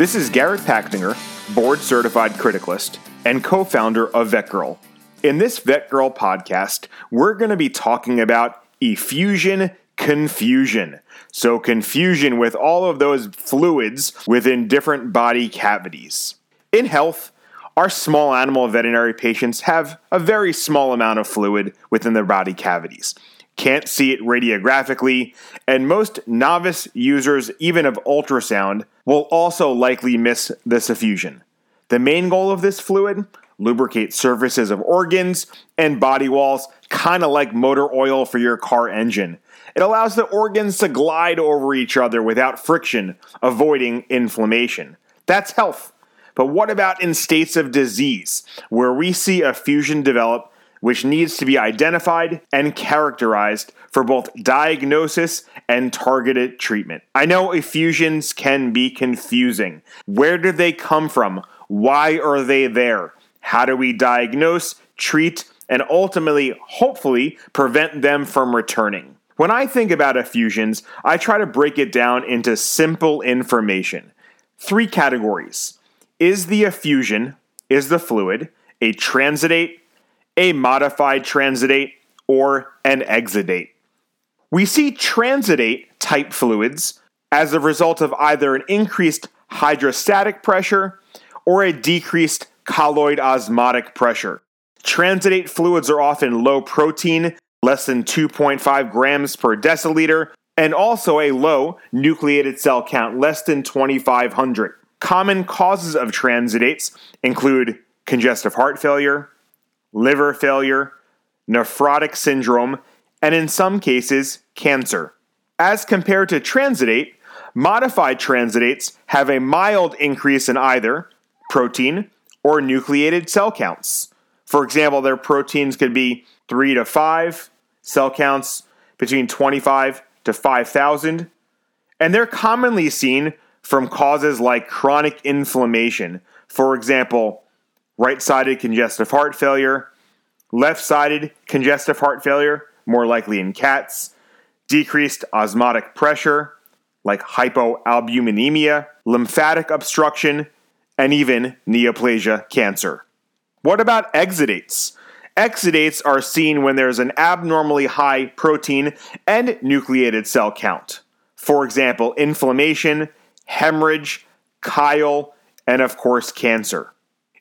This is Garret Pachtinger, board certified criticalist and co founder of VetGirl. In this VetGirl podcast, we're going to be talking about effusion confusion. So, confusion with all of those fluids within different body cavities. In health, our small animal veterinary patients have a very small amount of fluid within their body cavities can't see it radiographically, and most novice users, even of ultrasound, will also likely miss this effusion. The main goal of this fluid lubricate surfaces of organs and body walls, kind of like motor oil for your car engine. It allows the organs to glide over each other without friction, avoiding inflammation. That's health. But what about in states of disease, where we see effusion develop which needs to be identified and characterized for both diagnosis and targeted treatment. I know effusions can be confusing. Where did they come from? Why are they there? How do we diagnose, treat, and ultimately, hopefully, prevent them from returning? When I think about effusions, I try to break it down into simple information. Three categories. Is the effusion, is the fluid, a transudate, a modified transudate, or an exudate. We see transudate type fluids as a result of either an increased hydrostatic pressure or a decreased colloid osmotic pressure. Transudate fluids are often low protein, less than 2.5 grams per deciliter, and also a low nucleated cell count, less than 2,500. Common causes of transudates include congestive heart failure, liver failure, nephrotic syndrome, and in some cases, cancer. As compared to transudate, modified transudates have a mild increase in either protein or nucleated cell counts. For example, their proteins could be 3 to 5, cell counts between 25 to 5,000, and they're commonly seen from causes like chronic inflammation. For example, right sided congestive heart failure, left sided congestive heart failure, more likely in cats, decreased osmotic pressure, like hypoalbuminemia, lymphatic obstruction, and even neoplasia cancer. What about exudates? Exudates are seen when there's an abnormally high protein and nucleated cell count. For example, inflammation, hemorrhage, chyle, and of course, cancer.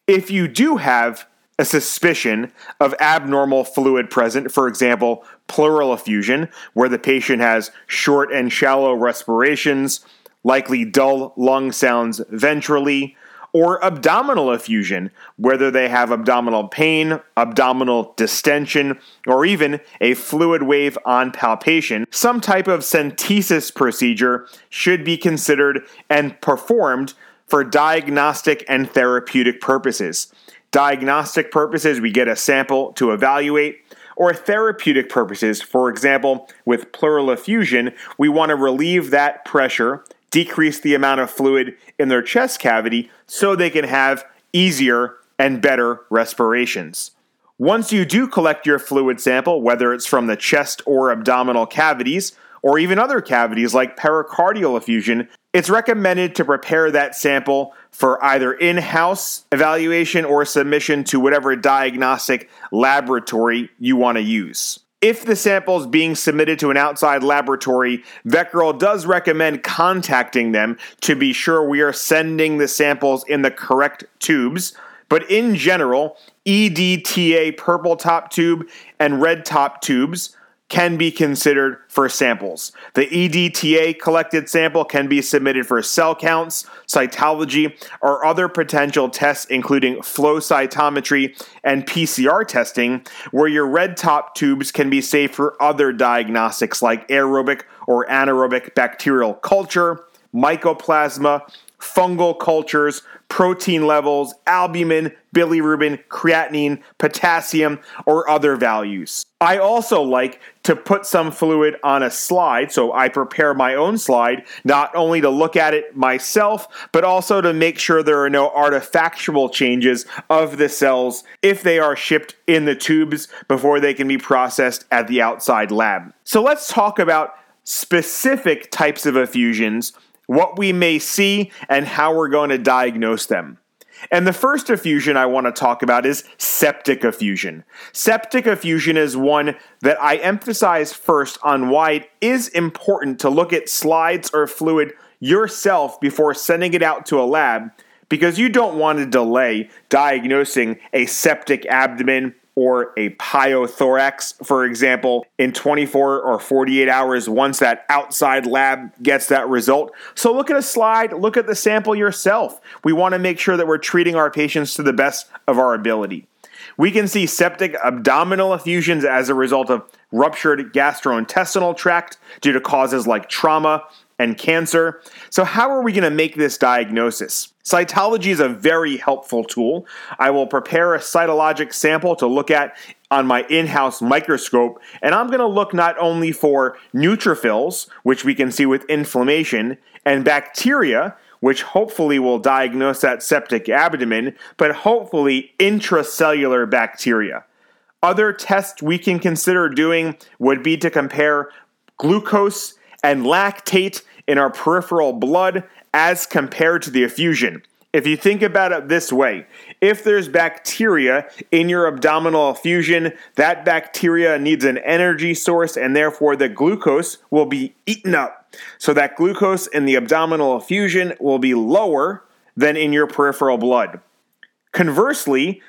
If you do have a suspicion of abnormal fluid present, for example, pleural effusion, where the patient has short and shallow respirations, likely dull lung sounds ventrally, or abdominal effusion, whether they have abdominal pain, abdominal distension, or even a fluid wave on palpation, some type of centesis procedure should be considered and performed for diagnostic and therapeutic purposes. Diagnostic purposes, we get a sample to evaluate, or therapeutic purposes, for example, with pleural effusion, we want to relieve that pressure, decrease the amount of fluid in their chest cavity so they can have easier and better respirations. Once you do collect your fluid sample, whether it's from the chest or abdominal cavities, or even other cavities like pericardial effusion, it's recommended to prepare that sample for either in house evaluation or submission to whatever diagnostic laboratory you want to use. If the sample is being submitted to an outside laboratory, VetGirl does recommend contacting them to be sure we are sending the samples in the correct tubes. But in general, EDTA purple top tube and red top tubes can be considered for samples. The EDTA collected sample can be submitted for cell counts, cytology, or other potential tests, including flow cytometry and PCR testing, where your red top tubes can be saved for other diagnostics like aerobic or anaerobic bacterial culture, mycoplasma, fungal cultures, protein levels, albumin, bilirubin, creatinine, potassium, or other values. I also like to put some fluid on a slide, so I prepare my own slide, not only to look at it myself, but also to make sure there are no artifactual changes of the cells if they are shipped in the tubes before they can be processed at the outside lab. So let's talk about specific types of effusions what we may see, and how we're going to diagnose them. And the first effusion I want to talk about is septic effusion. Septic effusion is one that I emphasize first on why it is important to look at slides or fluid yourself before sending it out to a lab because you don't want to delay diagnosing a septic abdomen or a pyothorax, for example, in 24 or 48 hours once that outside lab gets that result. So look at a slide, look at the sample yourself. We want to make sure that we're treating our patients to the best of our ability. We can see septic abdominal effusions as a result of ruptured gastrointestinal tract due to causes like trauma and cancer. So, how are we going to make this diagnosis? Cytology is a very helpful tool. I will prepare a cytologic sample to look at on my in house microscope, and I'm going to look not only for neutrophils, which we can see with inflammation, and bacteria, which hopefully will diagnose that septic abdomen, but hopefully intracellular bacteria. Other tests we can consider doing would be to compare glucose and lactate in our peripheral blood as compared to the effusion. If you think about it this way, if there's bacteria in your abdominal effusion, that bacteria needs an energy source and therefore the glucose will be eaten up. So that glucose in the abdominal effusion will be lower than in your peripheral blood. Conversely,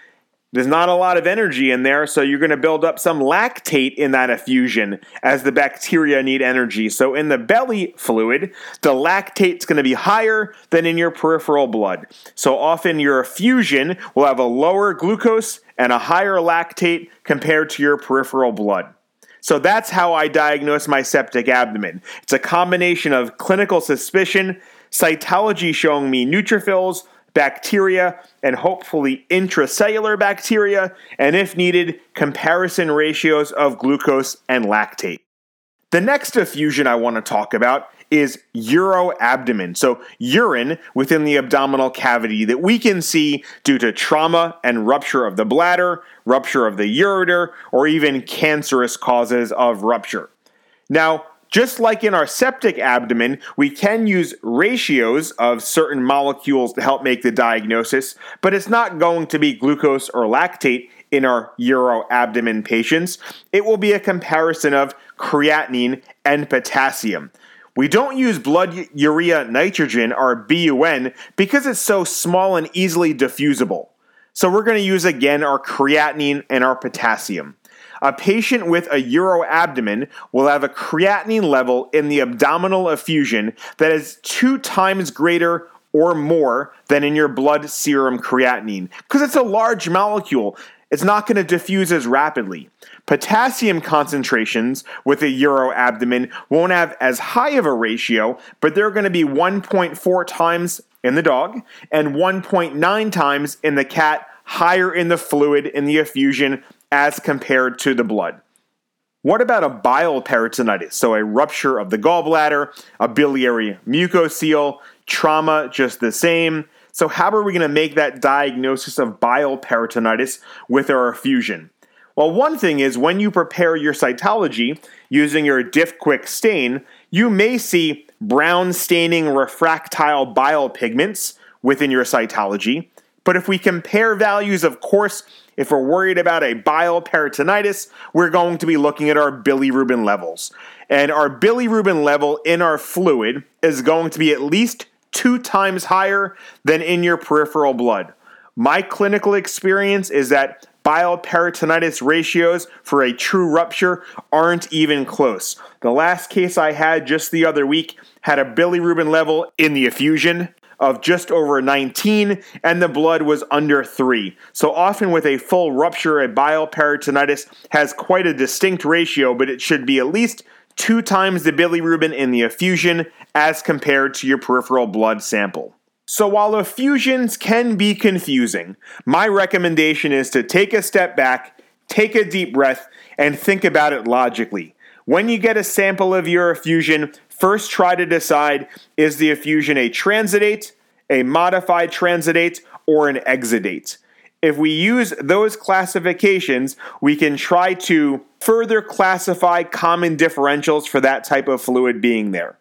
there's not a lot of energy in there, so you're going to build up some lactate in that effusion as the bacteria need energy. So in the belly fluid, the lactate's going to be higher than in your peripheral blood. So often your effusion will have a lower glucose and a higher lactate compared to your peripheral blood. So that's how I diagnose my septic abdomen. It's a combination of clinical suspicion, cytology showing me neutrophils, bacteria, and hopefully intracellular bacteria, and if needed, comparison ratios of glucose and lactate. The next effusion I want to talk about is uroabdomen. So, urine within the abdominal cavity that we can see due to trauma and rupture of the bladder, rupture of the ureter, or even cancerous causes of rupture. Now, just like in our septic abdomen, we can use ratios of certain molecules to help make the diagnosis, but it's not going to be glucose or lactate in our uroabdomen patients. It will be a comparison of creatinine and potassium. We don't use blood urea nitrogen or BUN because it's so small and easily diffusible. So we're going to use again our creatinine and our potassium. A patient with a uroabdomen will have a creatinine level in the abdominal effusion that is two times greater or more than in your blood serum creatinine because it's a large molecule. It's not going to diffuse as rapidly. Potassium concentrations with a uroabdomen won't have as high of a ratio, but they're going to be 1.4 times in the dog and 1.9 times in the cat, higher in the fluid in the effusion as compared to the blood. What about a bile peritonitis? So, a rupture of the gallbladder, a biliary mucocele, trauma, just the same. So, how are we going to make that diagnosis of bile peritonitis with our effusion? Well, one thing is when you prepare your cytology using your Diff-Quik stain, you may see brown staining refractile bile pigments within your cytology. But if we compare values of course, if we're worried about a bile peritonitis, we're going to be looking at our bilirubin levels. And our bilirubin level in our fluid is going to be at least two times higher than in your peripheral blood. My clinical experience is that bile peritonitis ratios for a true rupture aren't even close. The last case I had just the other week had a bilirubin level in the effusion of just over 19, and the blood was under 3. So often with a full rupture, a bile peritonitis has quite a distinct ratio, but it should be at least two times the bilirubin in the effusion as compared to your peripheral blood sample. So while effusions can be confusing, my recommendation is to take a step back, take a deep breath, and think about it logically. When you get a sample of your effusion, first try to decide is the effusion a transudate, a modified transudate, or an exudate. If we use those classifications, we can try to further classify common differentials for that type of fluid being there.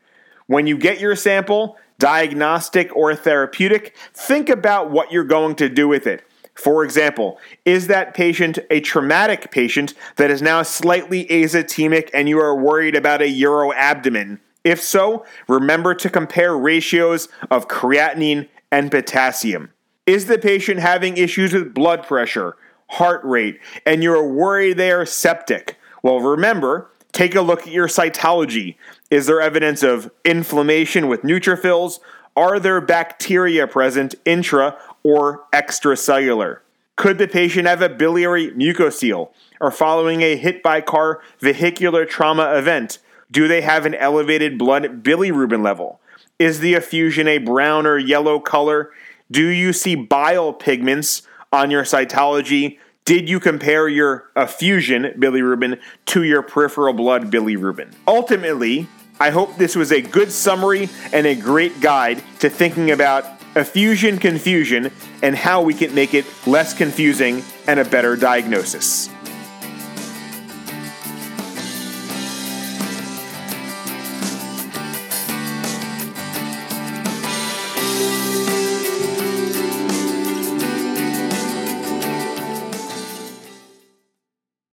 When you get your sample, diagnostic or therapeutic, think about what you're going to do with it. For example, is that patient a traumatic patient that is now slightly azotemic and you are worried about a uroabdomen? If so, remember to compare ratios of creatinine and potassium. Is the patient having issues with blood pressure, heart rate, and you're worried they are septic? Well, remember, take a look at your cytology. Is there evidence of inflammation with neutrophils? Are there bacteria present intra or extracellular? Could the patient have a biliary mucocele? Or following a hit by car vehicular trauma event, do they have an elevated blood bilirubin level? Is the effusion a brown or yellow color? Do you see bile pigments on your cytology? Did you compare your effusion bilirubin to your peripheral blood bilirubin? Ultimately, I hope this was a good summary and a great guide to thinking about effusion confusion and how we can make it less confusing and a better diagnosis.